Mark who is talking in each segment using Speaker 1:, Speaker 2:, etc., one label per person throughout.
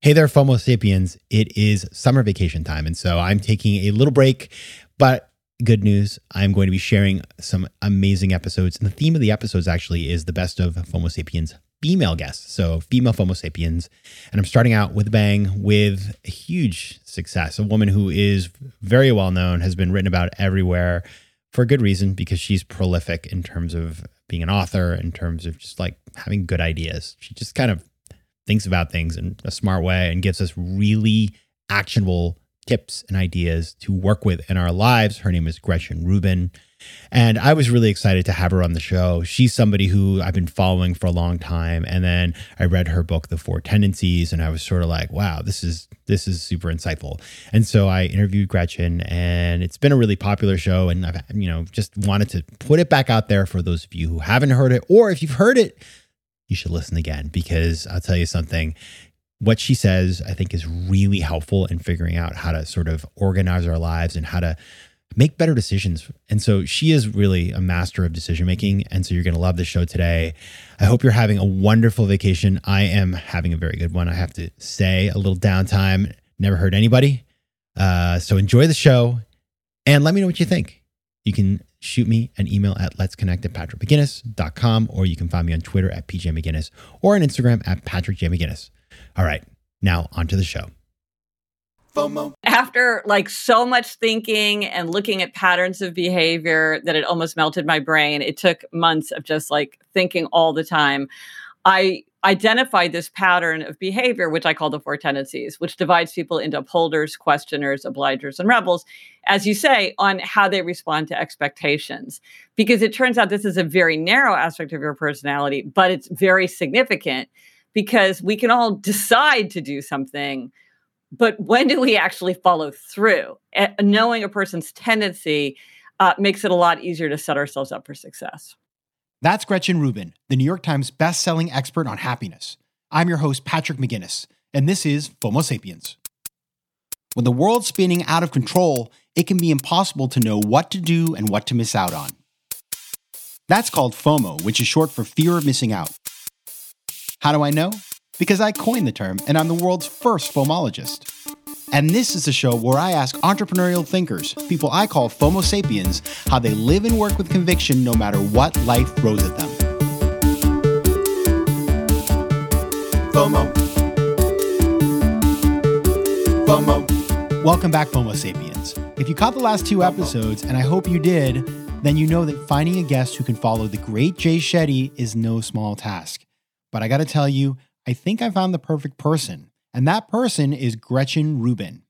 Speaker 1: Hey there, FOMO sapiens. It is summer vacation time. And so I'm taking a little break, but good news. I'm going to be sharing some amazing episodes. And the theme of the episodes actually is the best of FOMO sapiens female guests. So female FOMO sapiens. And I'm starting out with a bang with a huge success, a woman who is very well known, has been written about everywhere for a good reason because she's prolific in terms of being an author, in terms of just like having good ideas. She just kind of thinks about things in a smart way and gives us really actionable tips and ideas to work with in our lives. Her name is Gretchen Rubin. And I was really excited to have her on the show. She's somebody who I've been following for a long time. And then I read her book, The Four Tendencies, and I was sort of like, wow, this is this is super insightful. And so I interviewed Gretchen and it's been a really popular show. And I've, you know, just wanted to put it back out there for those of you who haven't heard it, or if you've heard it, you should listen again because I'll tell you something. What she says, I think, is really helpful in figuring out how to sort of organize our lives and how to make better decisions. And so she is really a master of decision making. And so you're going to love the show today. I hope you're having a wonderful vacation. I am having a very good one. I have to say, a little downtime, never hurt anybody. Uh, so enjoy the show and let me know what you think. You can shoot me an email at let's connect at patrickmcginnis.com or you can find me on Twitter at pjmcginnis or on Instagram at patrickjmcginnis. All right, now on to the show.
Speaker 2: FOMO. After like so much thinking and looking at patterns of behavior that it almost melted my brain, it took months of just like thinking all the time. I identified this pattern of behavior, which I call the four tendencies, which divides people into upholders, questioners, obligers, and rebels, as you say, on how they respond to expectations. Because it turns out this is a very narrow aspect of your personality, but it's very significant because we can all decide to do something. But when do we actually follow through? knowing a person's tendency uh, makes it a lot easier to set ourselves up for success.
Speaker 1: That's Gretchen Rubin, the New York Times best-selling expert on happiness. I'm your host, Patrick McGinnis, and this is FOMO Sapiens. When the world's spinning out of control, it can be impossible to know what to do and what to miss out on. That's called FOMO, which is short for fear of missing out. How do I know? Because I coined the term, and I'm the world's first FOMologist. And this is the show where I ask entrepreneurial thinkers, people I call FOMO sapiens, how they live and work with conviction no matter what life throws at them. FOMO. FOMO. Welcome back, FOMO sapiens. If you caught the last two episodes, and I hope you did, then you know that finding a guest who can follow the great Jay Shetty is no small task. But I gotta tell you, I think I found the perfect person and that person is Gretchen Rubin.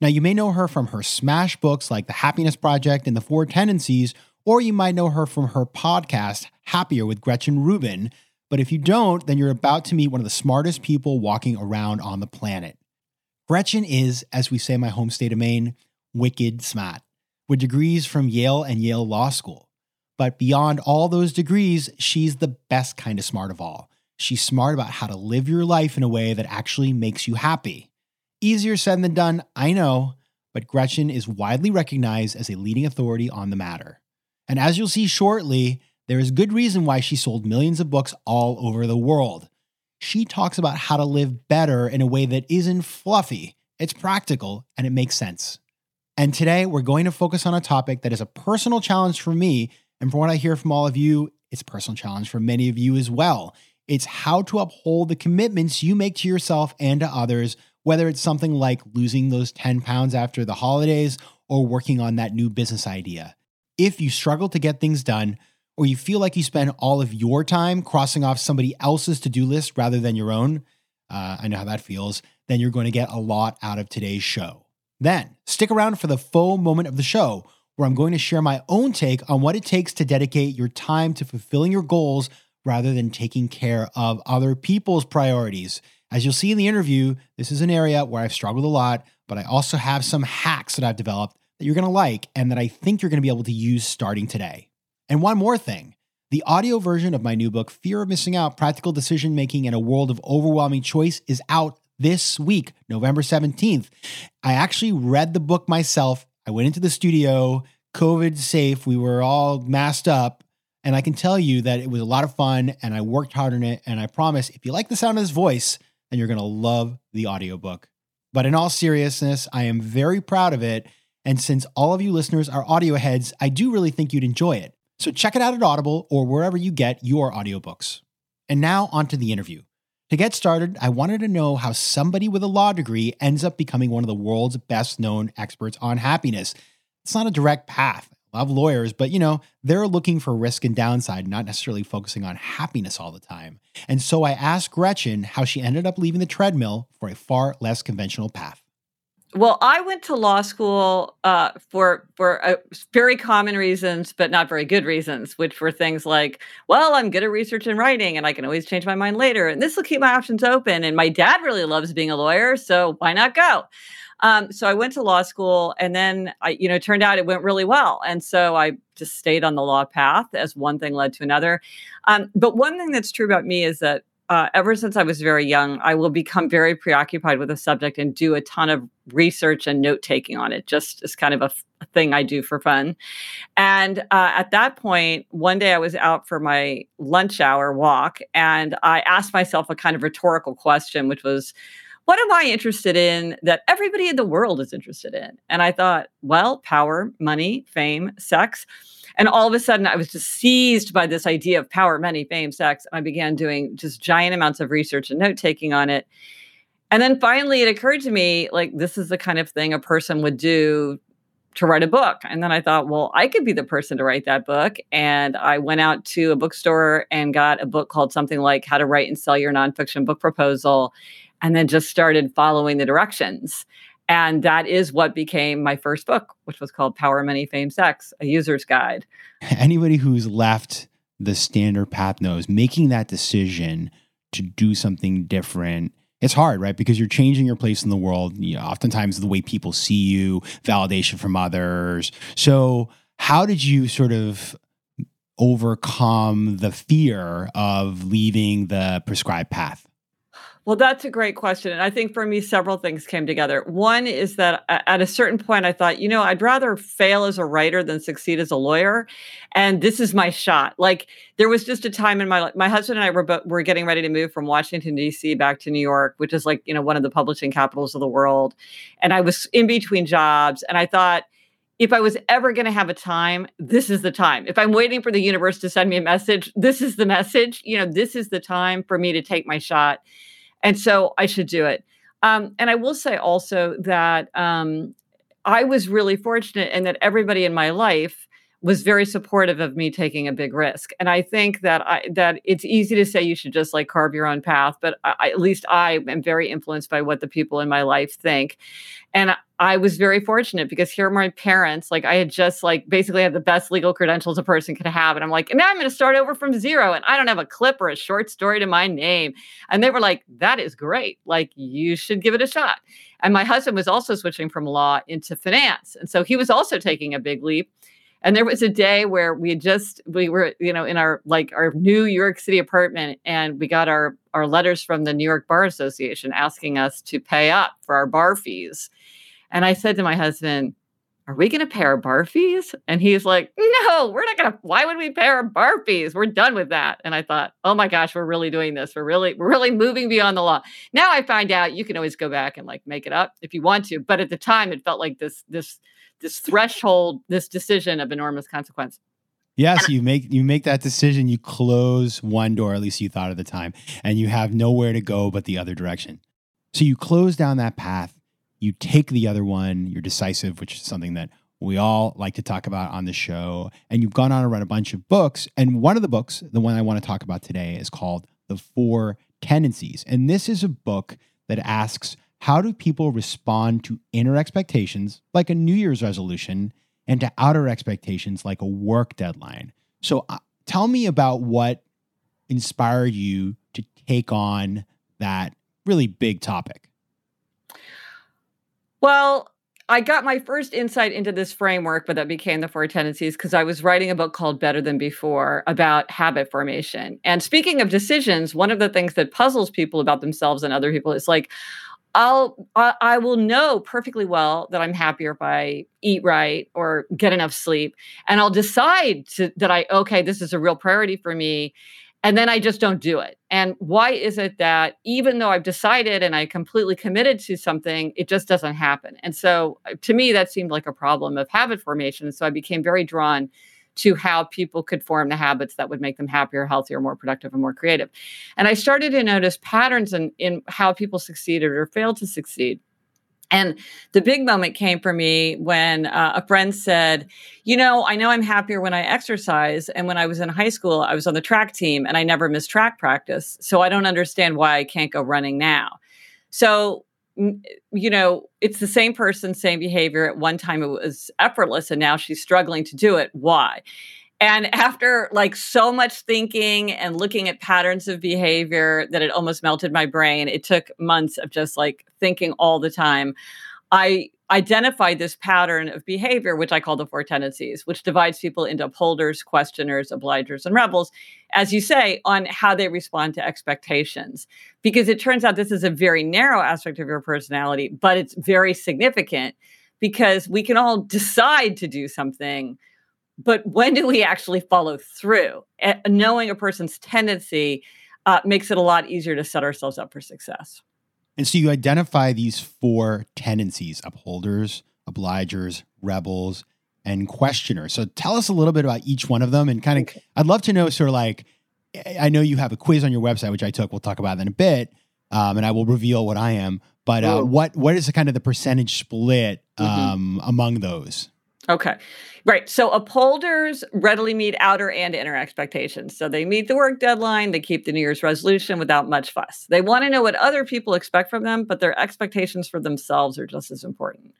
Speaker 1: Now, you may know her from her smash books like The Happiness Project and The Four Tendencies, or you might know her from her podcast, Happier with Gretchen Rubin. But if you don't, then you're about to meet one of the smartest people walking around on the planet. Gretchen is, as we say in my home state of Maine, wicked smart, with degrees from Yale and Yale Law School. But beyond all those degrees, she's the best kind of smart of all. She's smart about how to live your life in a way that actually makes you happy. Easier said than done, I know, but Gretchen is widely recognized as a leading authority on the matter. And as you'll see shortly, there is good reason why she sold millions of books all over the world. She talks about how to live better in a way that isn't fluffy, it's practical, and it makes sense. And today we're going to focus on a topic that is a personal challenge for me, and from what I hear from all of you, it's a personal challenge for many of you as well. It's how to uphold the commitments you make to yourself and to others, whether it's something like losing those 10 pounds after the holidays or working on that new business idea. If you struggle to get things done, or you feel like you spend all of your time crossing off somebody else's to do list rather than your own, uh, I know how that feels, then you're going to get a lot out of today's show. Then stick around for the full moment of the show, where I'm going to share my own take on what it takes to dedicate your time to fulfilling your goals rather than taking care of other people's priorities. As you'll see in the interview, this is an area where I've struggled a lot, but I also have some hacks that I've developed that you're going to like and that I think you're going to be able to use starting today. And one more thing the audio version of my new book, Fear of Missing Out Practical Decision Making in a World of Overwhelming Choice, is out this week, November 17th. I actually read the book myself. I went into the studio, COVID safe. We were all masked up. And I can tell you that it was a lot of fun and I worked hard on it. And I promise, if you like the sound of his voice, then you're going to love the audiobook. But in all seriousness, I am very proud of it. And since all of you listeners are audio heads, I do really think you'd enjoy it. So check it out at Audible or wherever you get your audiobooks. And now onto the interview. To get started, I wanted to know how somebody with a law degree ends up becoming one of the world's best known experts on happiness. It's not a direct path. Love lawyers, but you know, they're looking for risk and downside, not necessarily focusing on happiness all the time. And so I asked Gretchen how she ended up leaving the treadmill for a far less conventional path.
Speaker 2: Well, I went to law school uh, for for uh, very common reasons, but not very good reasons, which were things like, well, I'm good at research and writing, and I can always change my mind later, and this will keep my options open. And my dad really loves being a lawyer, so why not go? Um, so I went to law school, and then I, you know, turned out it went really well, and so I just stayed on the law path as one thing led to another. Um, but one thing that's true about me is that uh, ever since I was very young, I will become very preoccupied with a subject and do a ton of research and note taking on it, just as kind of a, a thing I do for fun. And uh, at that point, one day I was out for my lunch hour walk, and I asked myself a kind of rhetorical question, which was, what am I interested in that everybody in the world is interested in? And I thought, well, power, money, fame, sex. And all of a sudden, I was just seized by this idea of power, money, fame, sex. And I began doing just giant amounts of research and note taking on it. And then finally, it occurred to me like, this is the kind of thing a person would do to write a book. And then I thought, well, I could be the person to write that book. And I went out to a bookstore and got a book called something like How to Write and Sell Your Nonfiction Book Proposal, and then just started following the directions. And that is what became my first book, which was called Power, Money, Fame, Sex, a user's guide.
Speaker 1: Anybody who's left the standard path knows making that decision to do something different it's hard, right? Because you're changing your place in the world. You know, oftentimes the way people see you, validation from others. So, how did you sort of overcome the fear of leaving the prescribed path?
Speaker 2: Well, that's a great question. And I think for me, several things came together. One is that at a certain point, I thought, you know, I'd rather fail as a writer than succeed as a lawyer. And this is my shot. Like, there was just a time in my life, my husband and I were, were getting ready to move from Washington, D.C. back to New York, which is like, you know, one of the publishing capitals of the world. And I was in between jobs. And I thought, if I was ever going to have a time, this is the time. If I'm waiting for the universe to send me a message, this is the message. You know, this is the time for me to take my shot and so I should do it. Um, and I will say also that um, I was really fortunate in that everybody in my life was very supportive of me taking a big risk. And I think that I that it's easy to say you should just like carve your own path, but I, at least I am very influenced by what the people in my life think. And I was very fortunate because here are my parents. Like I had just like basically had the best legal credentials a person could have. And I'm like, now I'm going to start over from zero. And I don't have a clip or a short story to my name. And they were like, that is great. Like you should give it a shot. And my husband was also switching from law into finance. And so he was also taking a big leap. And there was a day where we just we were, you know, in our like our New York City apartment and we got our our letters from the New York Bar Association asking us to pay up for our bar fees. And I said to my husband, are we going to pay our bar fees? And he's like, no, we're not going to. Why would we pay our bar fees? We're done with that. And I thought, oh my gosh, we're really doing this. We're really, we're really moving beyond the law. Now I find out you can always go back and like make it up if you want to. But at the time, it felt like this, this, this threshold, this decision of enormous consequence.
Speaker 1: Yes, you make you make that decision. You close one door, at least you thought at the time, and you have nowhere to go but the other direction. So you close down that path you take the other one, you're decisive, which is something that we all like to talk about on the show. And you've gone on and read a bunch of books. And one of the books, the one I want to talk about today, is called The Four Tendencies. And this is a book that asks how do people respond to inner expectations, like a New Year's resolution, and to outer expectations, like a work deadline? So uh, tell me about what inspired you to take on that really big topic.
Speaker 2: Well, I got my first insight into this framework, but that became the four tendencies because I was writing a book called Better Than Before about habit formation. And speaking of decisions, one of the things that puzzles people about themselves and other people is like, I'll I, I will know perfectly well that I'm happier if I eat right or get enough sleep, and I'll decide to, that I okay, this is a real priority for me, and then I just don't do it. And why is it that even though I've decided and I completely committed to something, it just doesn't happen? And so uh, to me, that seemed like a problem of habit formation. So I became very drawn to how people could form the habits that would make them happier, healthier, more productive, and more creative. And I started to notice patterns in, in how people succeeded or failed to succeed. And the big moment came for me when uh, a friend said, You know, I know I'm happier when I exercise. And when I was in high school, I was on the track team and I never missed track practice. So I don't understand why I can't go running now. So, you know, it's the same person, same behavior. At one time, it was effortless, and now she's struggling to do it. Why? And after like so much thinking and looking at patterns of behavior that it almost melted my brain, it took months of just like thinking all the time. I identified this pattern of behavior, which I call the four tendencies, which divides people into upholders, questioners, obligers, and rebels, as you say, on how they respond to expectations. Because it turns out this is a very narrow aspect of your personality, but it's very significant because we can all decide to do something but when do we actually follow through? knowing a person's tendency uh, makes it a lot easier to set ourselves up for success.
Speaker 1: And so you identify these four tendencies upholders, obligers, rebels, and questioners. So tell us a little bit about each one of them and kind of. I'd love to know sort of like, I know you have a quiz on your website, which I took. We'll talk about that in a bit. Um, and I will reveal what I am. But uh, what what is the kind of the percentage split mm-hmm. um, mm-hmm. among those?
Speaker 2: Okay. Right. So upholders readily meet outer and inner expectations. So they meet the work deadline, they keep the New Year's resolution without much fuss. They want to know what other people expect from them, but their expectations for themselves are just as important.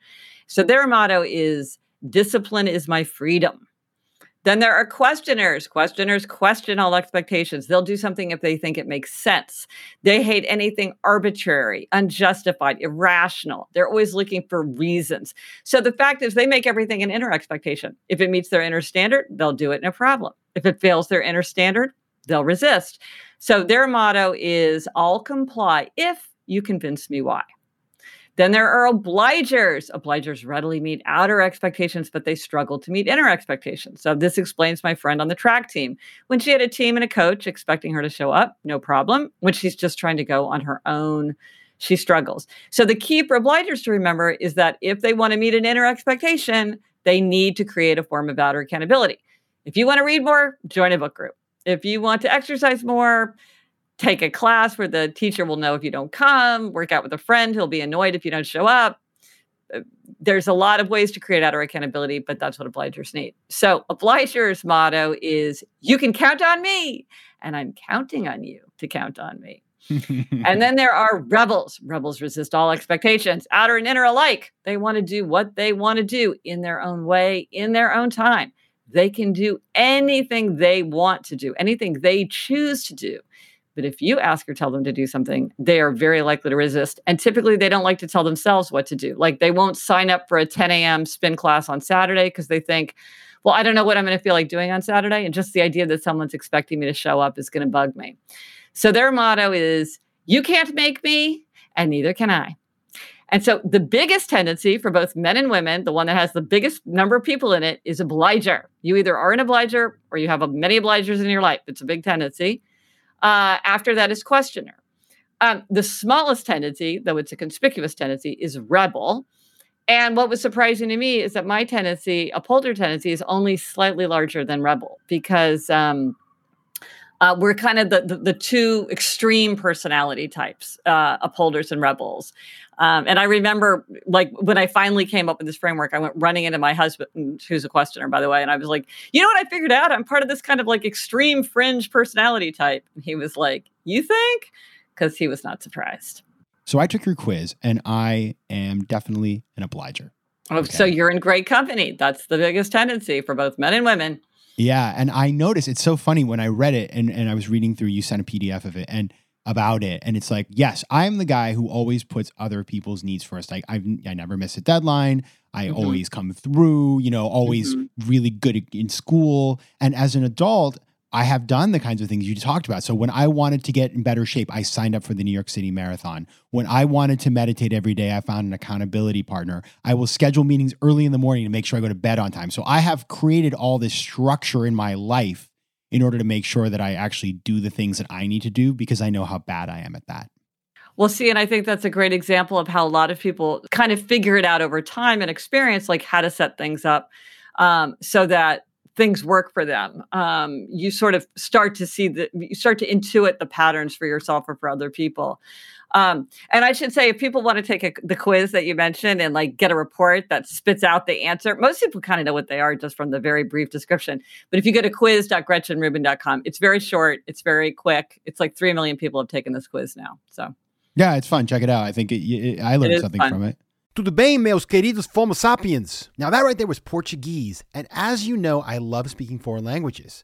Speaker 2: So their motto is discipline is my freedom. Then there are questioners. Questioners question all expectations. They'll do something if they think it makes sense. They hate anything arbitrary, unjustified, irrational. They're always looking for reasons. So the fact is, they make everything an inner expectation. If it meets their inner standard, they'll do it no problem. If it fails their inner standard, they'll resist. So their motto is I'll comply if you convince me why. Then there are obligers. Obligers readily meet outer expectations, but they struggle to meet inner expectations. So this explains my friend on the track team. When she had a team and a coach expecting her to show up, no problem. When she's just trying to go on her own, she struggles. So the key for obligers to remember is that if they want to meet an inner expectation, they need to create a form of outer accountability. If you want to read more, join a book group. If you want to exercise more, take a class where the teacher will know if you don't come, work out with a friend who'll be annoyed if you don't show up. Uh, there's a lot of ways to create outer accountability, but that's what obligers need. So, obligers' motto is you can count on me, and I'm counting on you to count on me. and then there are rebels. Rebels resist all expectations, outer and inner alike. They want to do what they want to do in their own way, in their own time. They can do anything they want to do, anything they choose to do. But if you ask or tell them to do something, they are very likely to resist. And typically, they don't like to tell themselves what to do. Like they won't sign up for a 10 a.m. spin class on Saturday because they think, well, I don't know what I'm going to feel like doing on Saturday. And just the idea that someone's expecting me to show up is going to bug me. So their motto is, you can't make me, and neither can I. And so the biggest tendency for both men and women, the one that has the biggest number of people in it, is obliger. You either are an obliger or you have many obligers in your life. It's a big tendency. Uh, after that is questioner. Um, the smallest tendency, though it's a conspicuous tendency, is rebel. And what was surprising to me is that my tendency, a upholder tendency, is only slightly larger than rebel because um, uh, we're kind of the, the, the two extreme personality types, uh, upholders and rebels. Um, and I remember, like, when I finally came up with this framework, I went running into my husband, who's a questioner, by the way, and I was like, "You know what? I figured out. I'm part of this kind of like extreme fringe personality type." And he was like, "You think?" Because he was not surprised.
Speaker 1: So I took your quiz, and I am definitely an obliger.
Speaker 2: Oh, okay. so you're in great company. That's the biggest tendency for both men and women.
Speaker 1: Yeah, and I noticed it's so funny when I read it, and and I was reading through. You sent a PDF of it, and about it. And it's like, yes, I'm the guy who always puts other people's needs first. Like I've I never miss a deadline. I mm-hmm. always come through, you know, always mm-hmm. really good in school. And as an adult, I have done the kinds of things you talked about. So when I wanted to get in better shape, I signed up for the New York City Marathon. When I wanted to meditate every day, I found an accountability partner. I will schedule meetings early in the morning to make sure I go to bed on time. So I have created all this structure in my life in order to make sure that I actually do the things that I need to do because I know how bad I am at that.
Speaker 2: Well, see, and I think that's a great example of how a lot of people kind of figure it out over time and experience, like how to set things up um, so that things work for them. Um, you sort of start to see the, you start to intuit the patterns for yourself or for other people. Um, and I should say, if people want to take a, the quiz that you mentioned and like get a report that spits out the answer, most people kind of know what they are just from the very brief description. But if you go to quiz.gretchenrubin.com, it's very short, it's very quick. It's like 3 million people have taken this quiz now. So,
Speaker 1: yeah, it's fun. Check it out. I think it, it, I learned something fun. from it.
Speaker 3: Tudo bem, meus queridos Fomo sapiens? Now, that right there was Portuguese. And as you know, I love speaking foreign languages.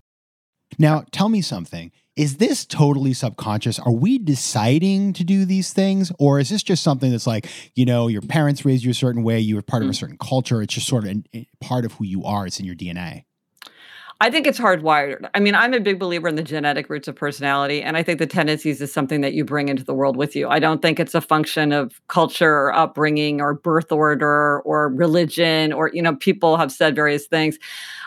Speaker 1: Now, tell me something. Is this totally subconscious? Are we deciding to do these things? Or is this just something that's like, you know, your parents raised you a certain way, you were part of a mm. certain culture, it's just sort of a part of who you are, it's in your DNA?
Speaker 2: I think it's hardwired. I mean, I'm a big believer in the genetic roots of personality, and I think the tendencies is something that you bring into the world with you. I don't think it's a function of culture or upbringing or birth order or religion or, you know, people have said various things.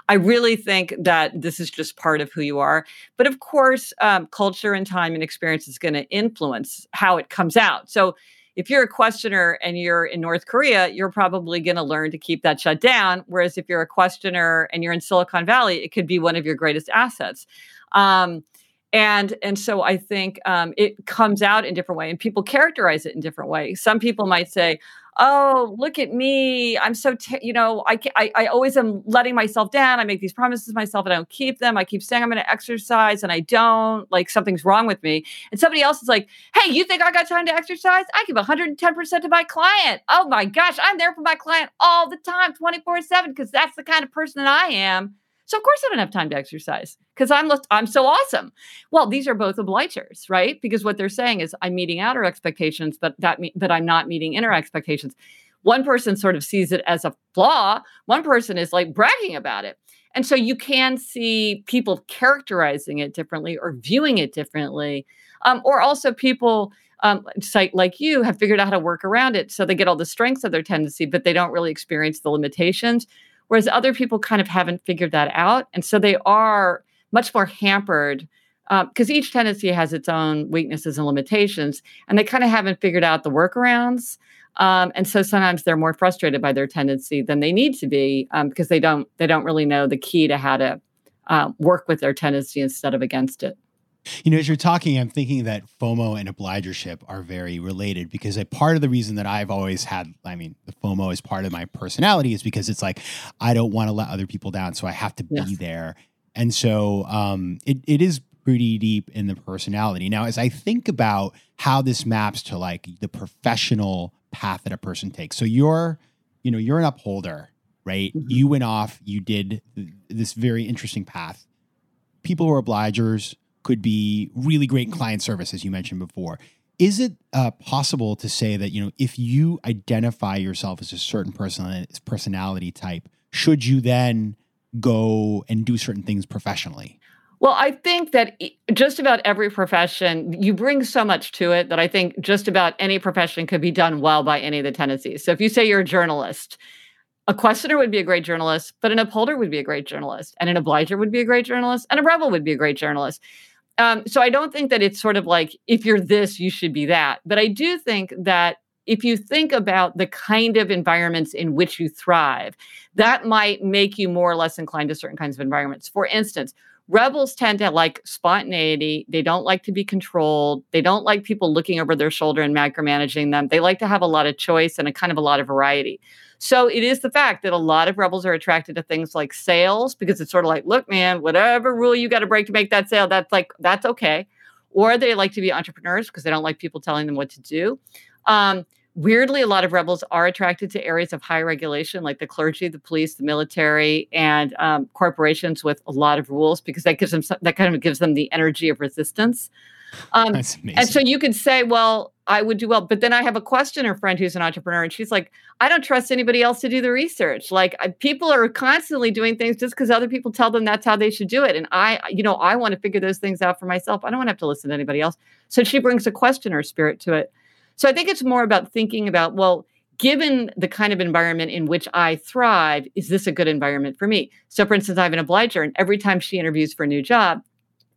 Speaker 2: I really think that this is just part of who you are. But of course, um, culture and time and experience is going to influence how it comes out. So if you're a questioner and you're in North Korea, you're probably going to learn to keep that shut down. Whereas if you're a questioner and you're in Silicon Valley, it could be one of your greatest assets. Um, and and so I think um, it comes out in different way, and people characterize it in different ways. Some people might say, oh look at me i'm so t- you know I, I i always am letting myself down i make these promises myself and i don't keep them i keep saying i'm going to exercise and i don't like something's wrong with me. And somebody else is like hey you think i got time to exercise? I give 110% to my client. Oh my gosh i'm there for my client all the time 24 7 because that's the kind of person that i am so of course I don't have time to exercise because I'm I'm so awesome. Well, these are both obligers, right? Because what they're saying is I'm meeting outer expectations, but that me- but I'm not meeting inner expectations. One person sort of sees it as a flaw. One person is like bragging about it. And so you can see people characterizing it differently or viewing it differently, um, or also people um, like you have figured out how to work around it. So they get all the strengths of their tendency, but they don't really experience the limitations whereas other people kind of haven't figured that out. And so they are much more hampered because um, each tendency has its own weaknesses and limitations, and they kind of haven't figured out the workarounds. Um, and so sometimes they're more frustrated by their tendency than they need to be um, because they don't they don't really know the key to how to uh, work with their tendency instead of against it.
Speaker 1: You know, as you're talking, I'm thinking that FOMO and obligership are very related because a part of the reason that I've always had, I mean, the FOMO is part of my personality is because it's like I don't want to let other people down, so I have to yes. be there. And so um, it, it is pretty deep in the personality. Now, as I think about how this maps to like the professional path that a person takes, so you're, you know, you're an upholder, right? Mm-hmm. You went off, you did this very interesting path. People who are obligers, could be really great in client service, as you mentioned before. Is it uh, possible to say that you know if you identify yourself as a certain person personality type, should you then go and do certain things professionally?
Speaker 2: Well, I think that just about every profession, you bring so much to it that I think just about any profession could be done well by any of the tendencies. So if you say you're a journalist, a questioner would be a great journalist, but an upholder would be a great journalist, and an obliger would be a great journalist, and a rebel would be a great journalist. Um, so I don't think that it's sort of like if you're this, you should be that. But I do think that if you think about the kind of environments in which you thrive, that might make you more or less inclined to certain kinds of environments. For instance, rebels tend to like spontaneity. They don't like to be controlled. They don't like people looking over their shoulder and micromanaging them. They like to have a lot of choice and a kind of a lot of variety. So it is the fact that a lot of rebels are attracted to things like sales because it's sort of like, look, man, whatever rule you got to break to make that sale, that's like, that's okay. Or they like to be entrepreneurs because they don't like people telling them what to do. Um, weirdly, a lot of rebels are attracted to areas of high regulation, like the clergy, the police, the military, and um, corporations with a lot of rules, because that gives them that kind of gives them the energy of resistance. Um, and so you could say, well, I would do well. But then I have a questioner friend who's an entrepreneur, and she's like, I don't trust anybody else to do the research. Like I, people are constantly doing things just because other people tell them that's how they should do it. And I, you know, I want to figure those things out for myself. I don't want to have to listen to anybody else. So she brings a questioner spirit to it. So I think it's more about thinking about, well, given the kind of environment in which I thrive, is this a good environment for me? So, for instance, I have an obliger, and every time she interviews for a new job,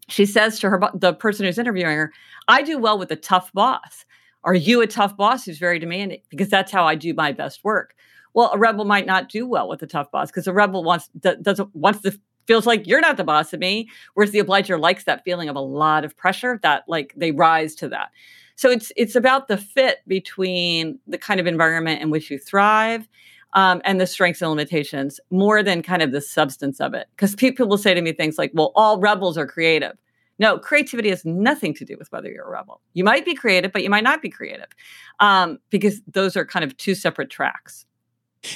Speaker 2: she says to her the person who's interviewing her, "I do well with a tough boss." Are you a tough boss who's very demanding? Because that's how I do my best work. Well, a rebel might not do well with a tough boss because a rebel wants doesn't wants to feels like you're not the boss of me, whereas the obliger likes that feeling of a lot of pressure that like they rise to that. So it's it's about the fit between the kind of environment in which you thrive um, and the strengths and limitations more than kind of the substance of it. Because people will say to me things like, "Well, all rebels are creative." No, creativity has nothing to do with whether you're a rebel. You might be creative, but you might not be creative um, because those are kind of two separate tracks.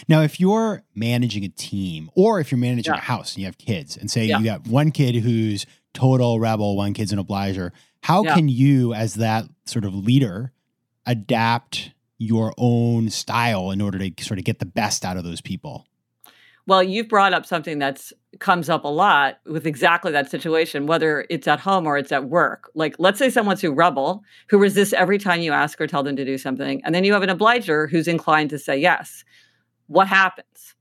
Speaker 1: Now, if you're managing a team or if you're managing yeah. a house and you have kids, and say yeah. you got one kid who's total rebel, one kid's an obliger, how yeah. can you, as that sort of leader, adapt your own style in order to sort of get the best out of those people?
Speaker 2: Well, you've brought up something that's comes up a lot with exactly that situation, whether it's at home or it's at work. Like, let's say someone's who rebel, who resists every time you ask or tell them to do something, and then you have an obliger who's inclined to say yes. What happens?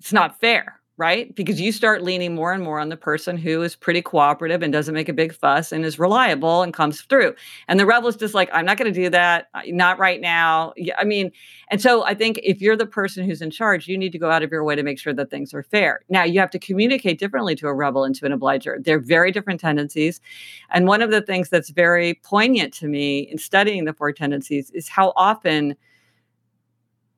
Speaker 2: It's not fair right? Because you start leaning more and more on the person who is pretty cooperative and doesn't make a big fuss and is reliable and comes through. And the rebel is just like, I'm not going to do that. Not right now. I mean, and so I think if you're the person who's in charge, you need to go out of your way to make sure that things are fair. Now, you have to communicate differently to a rebel and to an obliger. They're very different tendencies. And one of the things that's very poignant to me in studying the four tendencies is how often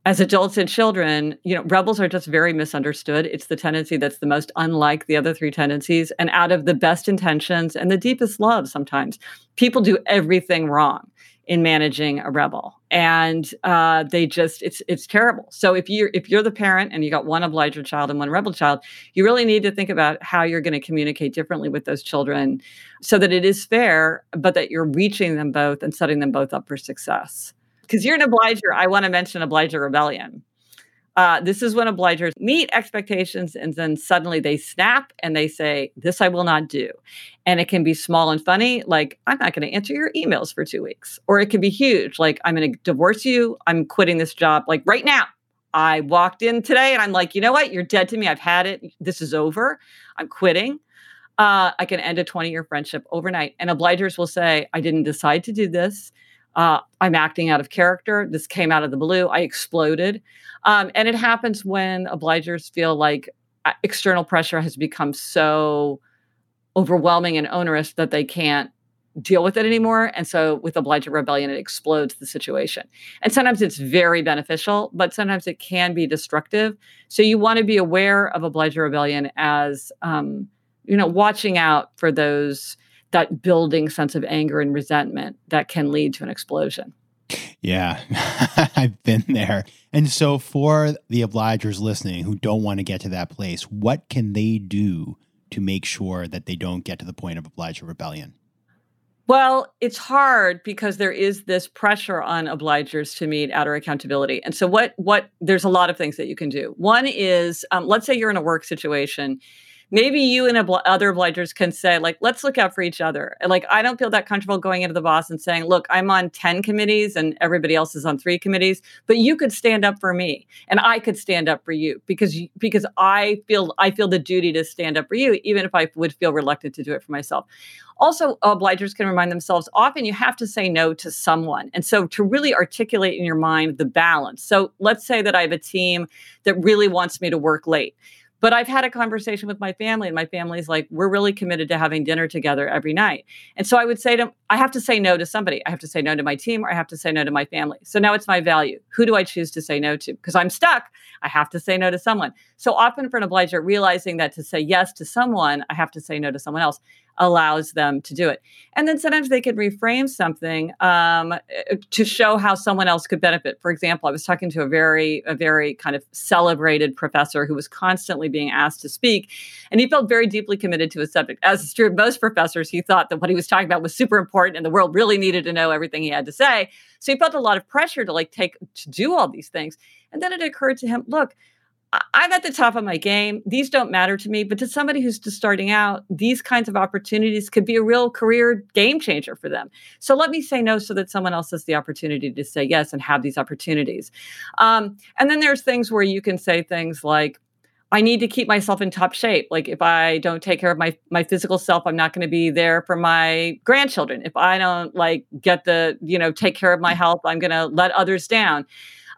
Speaker 2: as adults and children, you know, rebels are just very misunderstood. It's the tendency that's the most unlike the other three tendencies. And out of the best intentions and the deepest love, sometimes people do everything wrong in managing a rebel, and uh, they just it's it's terrible. So if you're if you're the parent and you got one obliger child and one rebel child, you really need to think about how you're going to communicate differently with those children, so that it is fair, but that you're reaching them both and setting them both up for success because you're an obliger, I want to mention obliger rebellion. Uh, this is when obligers meet expectations and then suddenly they snap and they say, This I will not do. And it can be small and funny, like, I'm not going to answer your emails for two weeks. Or it can be huge, like, I'm going to divorce you. I'm quitting this job, like, right now. I walked in today and I'm like, you know what? You're dead to me. I've had it. This is over. I'm quitting. Uh, I can end a 20 year friendship overnight. And obligers will say, I didn't decide to do this. Uh, I'm acting out of character. This came out of the blue. I exploded. Um, and it happens when obligers feel like uh, external pressure has become so overwhelming and onerous that they can't deal with it anymore. And so with obliger rebellion, it explodes the situation. And sometimes it's very beneficial, but sometimes it can be destructive. So you want to be aware of obliger rebellion as, um, you know, watching out for those that building sense of anger and resentment that can lead to an explosion.
Speaker 1: Yeah, I've been there. And so, for the obligers listening who don't want to get to that place, what can they do to make sure that they don't get to the point of obliger rebellion?
Speaker 2: Well, it's hard because there is this pressure on obligers to meet outer accountability. And so, what what there's a lot of things that you can do. One is, um, let's say you're in a work situation maybe you and obl- other obligers can say like let's look out for each other. Like i don't feel that comfortable going into the boss and saying look i'm on 10 committees and everybody else is on three committees but you could stand up for me and i could stand up for you because you, because i feel i feel the duty to stand up for you even if i would feel reluctant to do it for myself. Also uh, obligers can remind themselves often you have to say no to someone. And so to really articulate in your mind the balance. So let's say that i have a team that really wants me to work late but I've had a conversation with my family, and my family's like, we're really committed to having dinner together every night. And so I would say to, I have to say no to somebody. I have to say no to my team, or I have to say no to my family. So now it's my value. Who do I choose to say no to? Because I'm stuck. I have to say no to someone. So often for an obliger, realizing that to say yes to someone, I have to say no to someone else allows them to do it. And then sometimes they could reframe something um, eh, to show how someone else could benefit. For example, I was talking to a very, a very kind of celebrated professor who was constantly being asked to speak, and he felt very deeply committed to his subject. As is true of most professors, he thought that what he was talking about was super important, and the world really needed to know everything he had to say. So he felt a lot of pressure to like take to do all these things. And then it occurred to him, look, I'm at the top of my game. These don't matter to me, but to somebody who's just starting out, these kinds of opportunities could be a real career game changer for them. So let me say no so that someone else has the opportunity to say yes and have these opportunities. Um, and then there's things where you can say things like, I need to keep myself in top shape. Like if I don't take care of my my physical self, I'm not going to be there for my grandchildren. If I don't like get the, you know, take care of my health, I'm going to let others down.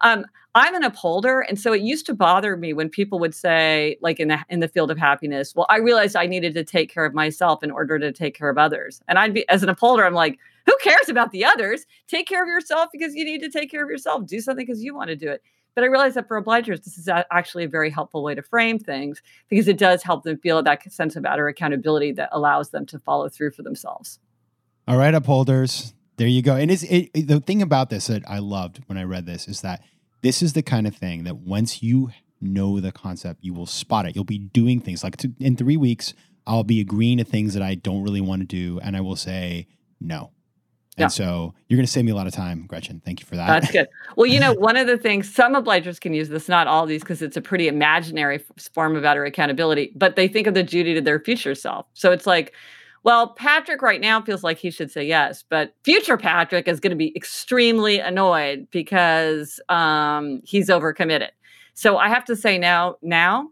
Speaker 2: Um, I'm an upholder, and so it used to bother me when people would say, like in the in the field of happiness, well, I realized I needed to take care of myself in order to take care of others. And I'd be as an upholder, I'm like, who cares about the others? Take care of yourself because you need to take care of yourself. Do something because you want to do it. But I realized that for obligers, this is actually a very helpful way to frame things because it does help them feel that sense of outer accountability that allows them to follow through for themselves.
Speaker 1: All right, upholders, there you go. And it's it, the thing about this that I loved when I read this is that this is the kind of thing that once you know the concept, you will spot it. You'll be doing things like to, in three weeks, I'll be agreeing to things that I don't really want to do, and I will say no. And yeah. so you're going to save me a lot of time, Gretchen. Thank you for that.
Speaker 2: That's good. Well, you know, one of the things some obligers can use this, not all these, because it's a pretty imaginary form of outer accountability, but they think of the duty to their future self. So it's like, well, Patrick right now feels like he should say yes, but future Patrick is going to be extremely annoyed because um, he's overcommitted. So I have to say now, now,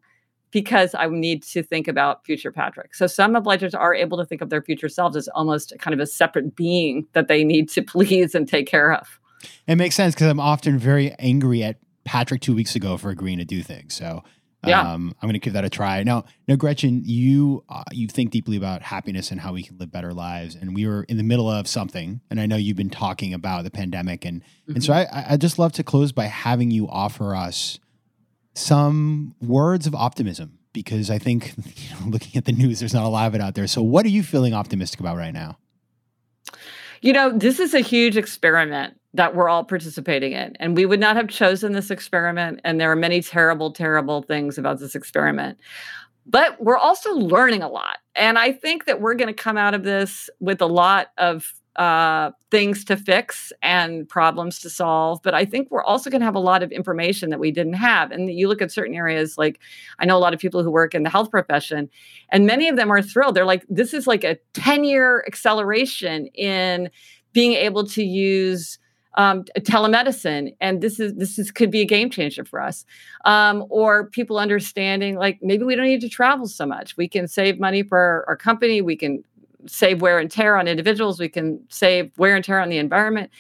Speaker 2: because I need to think about future Patrick. So some obligers are able to think of their future selves as almost kind of a separate being that they need to please and take care of.
Speaker 1: It makes sense because I'm often very angry at Patrick two weeks ago for agreeing to do things. So yeah. Um, I'm going to give that a try. Now, now, Gretchen, you uh, you think deeply about happiness and how we can live better lives, and we were in the middle of something, and I know you've been talking about the pandemic, and mm-hmm. and so mm-hmm. I I just love to close by having you offer us some words of optimism because I think you know, looking at the news, there's not a lot of it out there. So, what are you feeling optimistic about right now?
Speaker 2: You know, this is a huge experiment that we're all participating in. And we would not have chosen this experiment. And there are many terrible, terrible things about this experiment. But we're also learning a lot. And I think that we're going to come out of this with a lot of uh, things to fix and problems to solve. But I think we're also going to have a lot of information that we didn't have. And you look at certain areas, like I know a lot of people who work in the health profession, and many of them are thrilled. They're like, this is like a 10 year acceleration in being able to use um, telemedicine, and this is this is could be a game changer for us. Um, or people understanding like maybe we don't need to travel so much. We can save money for our, our company. We can save wear and tear on individuals. We can save wear and tear on the environment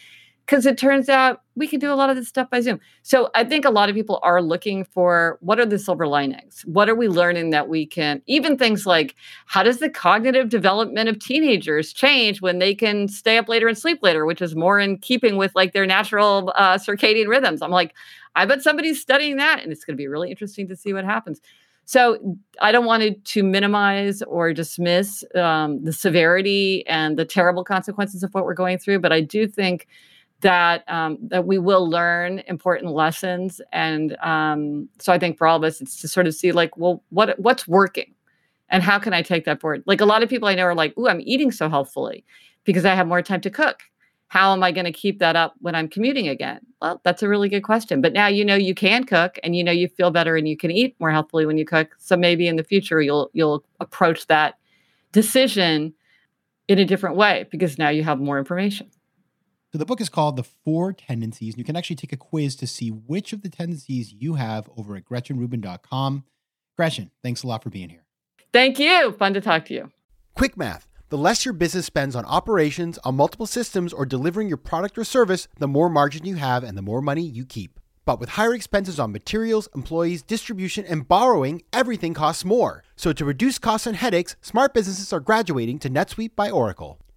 Speaker 2: because it turns out we can do a lot of this stuff by Zoom. So I think a lot of people are looking for what are the silver linings? What are we learning that we can, even things like how does the cognitive development of teenagers change when they can stay up later and sleep later, which is more in keeping with like their natural uh, circadian rhythms? I'm like, I bet somebody's studying that and it's going to be really interesting to see what happens. So I don't want to minimize or dismiss um, the severity and the terrible consequences of what we're going through, but I do think that um, that we will learn important lessons and um, so i think for all of us it's to sort of see like well what what's working and how can i take that forward like a lot of people i know are like oh i'm eating so healthfully because i have more time to cook how am I going to keep that up when I'm commuting again? Well, that's a really good question. But now you know you can cook and you know you feel better and you can eat more healthfully when you cook. So maybe in the future you'll you'll approach that decision in a different way because now you have more information.
Speaker 4: So the book is called The Four Tendencies, and you can actually take a quiz to see which of the tendencies you have over at GretchenRubin.com. Gretchen, thanks a lot for being here.
Speaker 2: Thank you. Fun to talk to you.
Speaker 1: Quick math. The less your business spends on operations, on multiple systems, or delivering your product or service, the more margin you have and the more money you keep. But with higher expenses on materials, employees, distribution, and borrowing, everything costs more. So to reduce costs and headaches, smart businesses are graduating to NetSuite by Oracle.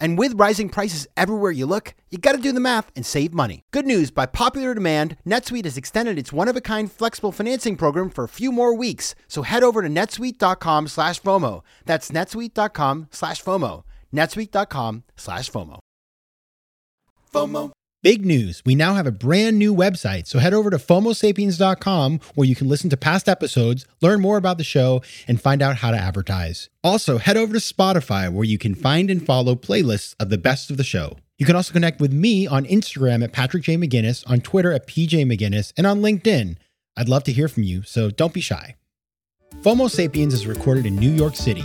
Speaker 1: And with rising prices everywhere you look, you gotta do the math and save money. Good news, by popular demand, NetSuite has extended its one-of-a-kind flexible financing program for a few more weeks. So head over to netsuite.com slash FOMO. That's netsuite.com slash FOMO. netsuite.com slash FOMO.
Speaker 4: FOMO. Big news. We now have a brand new website. So head over to FOMOSapiens.com where you can listen to past episodes, learn more about the show, and find out how to advertise. Also, head over to Spotify where you can find and follow playlists of the best of the show. You can also connect with me on Instagram at Patrick J. McGinnis, on Twitter at PJ McGinnis, and on LinkedIn. I'd love to hear from you, so don't be shy. FOMO Sapiens is recorded in New York City.